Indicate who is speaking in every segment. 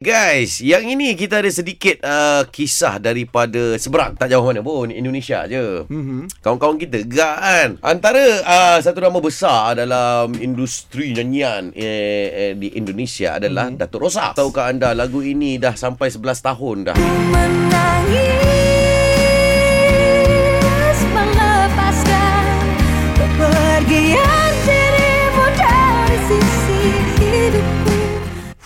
Speaker 1: Guys, yang ini kita ada sedikit uh, kisah daripada seberang tak jauh mana pun Indonesia je. Mm-hmm. Kawan-kawan kita gak kan. Antara uh, satu nama besar dalam industri nyanyian eh, eh, di Indonesia adalah mm-hmm. Datuk Rosa. Tahukah anda lagu ini dah sampai 11 tahun dah.
Speaker 2: menangis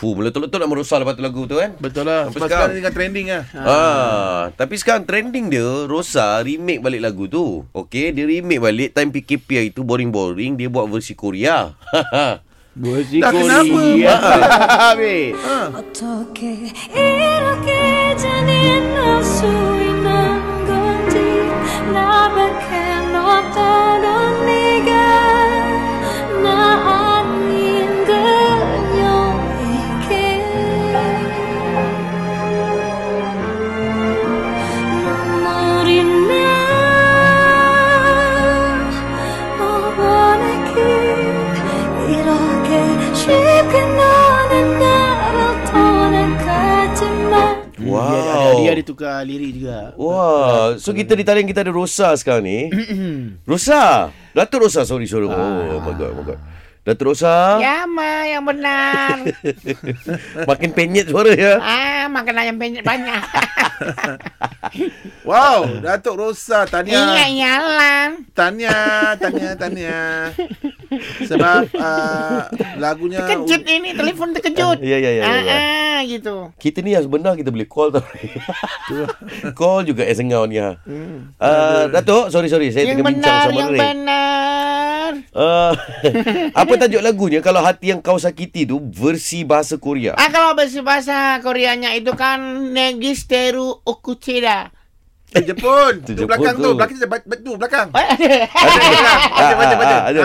Speaker 1: Fuh, meletup-letup nak merosak lepas tu lagu tu kan.
Speaker 3: Betul lah.
Speaker 1: Sampai
Speaker 3: Sebab
Speaker 1: sekarang.
Speaker 3: sekarang ni tengah trending lah.
Speaker 1: Ah, tapi sekarang trending dia Rosa remake balik lagu tu. Okey, dia remake balik time PKP hari tu boring-boring dia buat versi Korea.
Speaker 4: Versi
Speaker 3: Dah kenapa?
Speaker 4: Korea.
Speaker 1: Habis.
Speaker 2: 어
Speaker 4: Ada tukar lirik juga.
Speaker 1: Wah, so kita di talian kita ada Rosa sekarang ni. Rosa. Datuk Rosa, sorry sorry. Oh, my god, my god. Datuk Rosa.
Speaker 5: Ya, Ma, yang benar.
Speaker 1: Makin penyet suara ya.
Speaker 5: ah, makan ayam penyet banyak.
Speaker 3: Wow, Datuk Rosa.
Speaker 5: iya,
Speaker 3: Tanya.
Speaker 5: iyalah.
Speaker 3: Tanya, tanya, tanya. Sebab uh, lagunya...
Speaker 5: Terkejut ini, telepon terkejut.
Speaker 1: Ya, ya, ya, ya,
Speaker 5: Ah,
Speaker 1: ya.
Speaker 5: ah, gitu.
Speaker 1: Kita ni yang sebenar kita boleh call tau. call juga as engau ni ha. Uh, Datuk, sorry sorry saya
Speaker 5: yang
Speaker 1: tengah bincang
Speaker 5: benar,
Speaker 1: sama
Speaker 5: yang
Speaker 1: Ray.
Speaker 5: benar.
Speaker 1: Uh, apa tajuk lagunya kalau hati yang kau sakiti tu versi bahasa Korea?
Speaker 5: Ah, kalau bahasa bahasa Koreanya itu kan Negisteru Okuchida.
Speaker 3: Eh, Jepun.
Speaker 1: Tu
Speaker 3: Tu
Speaker 1: Jepun
Speaker 3: belakang
Speaker 1: tu.
Speaker 3: tu. Belakang tu. Tu belakang.
Speaker 5: Oh,
Speaker 3: Baca, baca, baca, baca.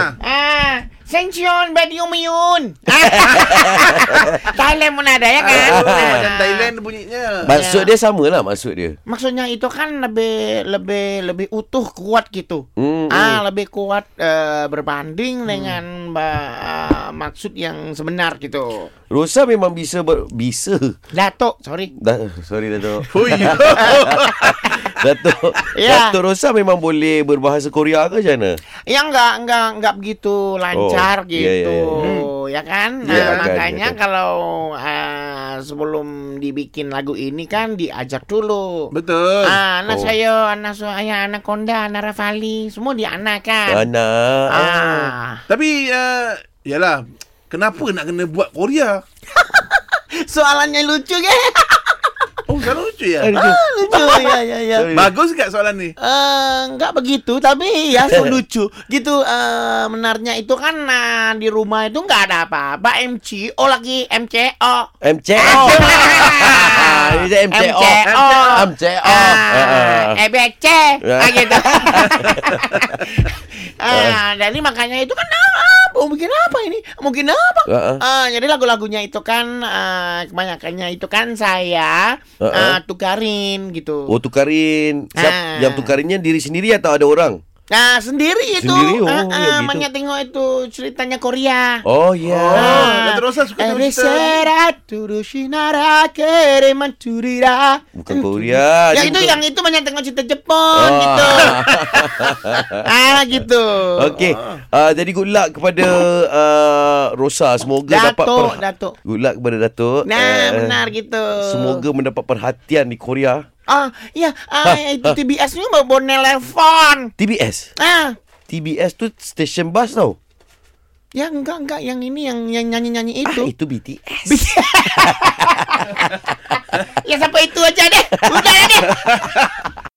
Speaker 1: Ah, ada.
Speaker 3: Ah.
Speaker 5: ah, Sension Badiumiyun. Thailand pun ada ya kan?
Speaker 3: Oh,
Speaker 5: Ah.
Speaker 3: macam Thailand bunyinya.
Speaker 1: Maksud dia sama lah maksud dia.
Speaker 5: Maksudnya itu kan lebih lebih lebih utuh kuat gitu.
Speaker 1: Hmm,
Speaker 5: Ah, lebih kuat eh, berbanding dengan ba- ah, maksud yang sebenar gitu.
Speaker 1: Rosa memang bisa ber, bisa.
Speaker 5: Datuk, sorry.
Speaker 1: Da, sorry Datuk.
Speaker 3: Hui.
Speaker 1: Datuk.
Speaker 5: Ya.
Speaker 1: Datuk Rosa memang boleh berbahasa Korea ke macam mana?
Speaker 5: Ya enggak enggak enggak begitu lancar
Speaker 1: Oh,
Speaker 5: gitu.
Speaker 1: iya, iya, iya.
Speaker 5: Ya kan? Nah,
Speaker 1: Iya, kan,
Speaker 5: makanya
Speaker 1: kan.
Speaker 5: kalau ah, sebelum dibikin lagu ini kan diajak dulu.
Speaker 3: Betul.
Speaker 5: Ah, anak
Speaker 1: Oh.
Speaker 5: saya, anak saya, anak Konda, anak Rafali, semua di anak kan.
Speaker 1: Anak.
Speaker 5: Ah.
Speaker 3: Tapi, uh, yalah. Kenapa nak kena buat Korea?
Speaker 5: Soalannya lucu ke?
Speaker 3: Sekarang lucu ya?
Speaker 5: lucu ya ya ya.
Speaker 3: Bagus kat soalan ni?
Speaker 5: Eh, enggak begitu tapi ya so lucu gitu eh benarnya itu kan nah, di rumah itu enggak ada apa-apa MC oh lagi MCO
Speaker 1: MCO. Ini dia MCO.
Speaker 5: MCO.
Speaker 1: MCO.
Speaker 5: ah, EBC ah, gitu ah, jadi makanya itu kan apa mungkin apa ini mungkin apa
Speaker 1: Ah, ah.
Speaker 5: Ah, jadi lagu-lagunya itu kan ah, kebanyakannya itu kan saya
Speaker 1: Ah, ah.
Speaker 5: ah, tukarin gitu
Speaker 1: Oh tukarin. Siap,
Speaker 5: Ah.
Speaker 1: Yang tukarinnya diri sendiri atau ada orang?
Speaker 5: Nah, sendiri itu.
Speaker 1: Sendiri? Oh,
Speaker 5: Ah,
Speaker 1: ya
Speaker 5: ah,
Speaker 1: gitu.
Speaker 5: Makanya tengok itu ceritanya Korea.
Speaker 1: Oh ya.
Speaker 3: Oh, Datuk Rosa suka tengok
Speaker 5: Every
Speaker 3: cerita.
Speaker 5: turushinara kereman turira.
Speaker 1: Bukan Korea.
Speaker 5: Ya
Speaker 1: Dia
Speaker 5: itu
Speaker 1: bukan-
Speaker 5: yang itu banyak tengok cerita Jepun
Speaker 1: Oh.
Speaker 5: gitu. ah gitu.
Speaker 1: Okey. Uh, jadi good luck kepada uh, Rosa. Semoga dapat
Speaker 5: Datuk,
Speaker 1: per-
Speaker 5: Datuk.
Speaker 1: Good luck kepada Datuk.
Speaker 5: Nah,
Speaker 1: Eh,
Speaker 5: benar gitu.
Speaker 1: Semoga mendapat perhatian di Korea.
Speaker 5: Ah, ya, ah, itu TBS ni mau mau nelpon.
Speaker 1: TBS.
Speaker 5: Ah,
Speaker 1: TBS tu station bus tau.
Speaker 5: ya enggak enggak yang ini yang yang nyanyi-nyanyi
Speaker 1: Ah,
Speaker 5: itu.
Speaker 1: itu BTS.
Speaker 5: ya sampai itu aja deh. Udah deh.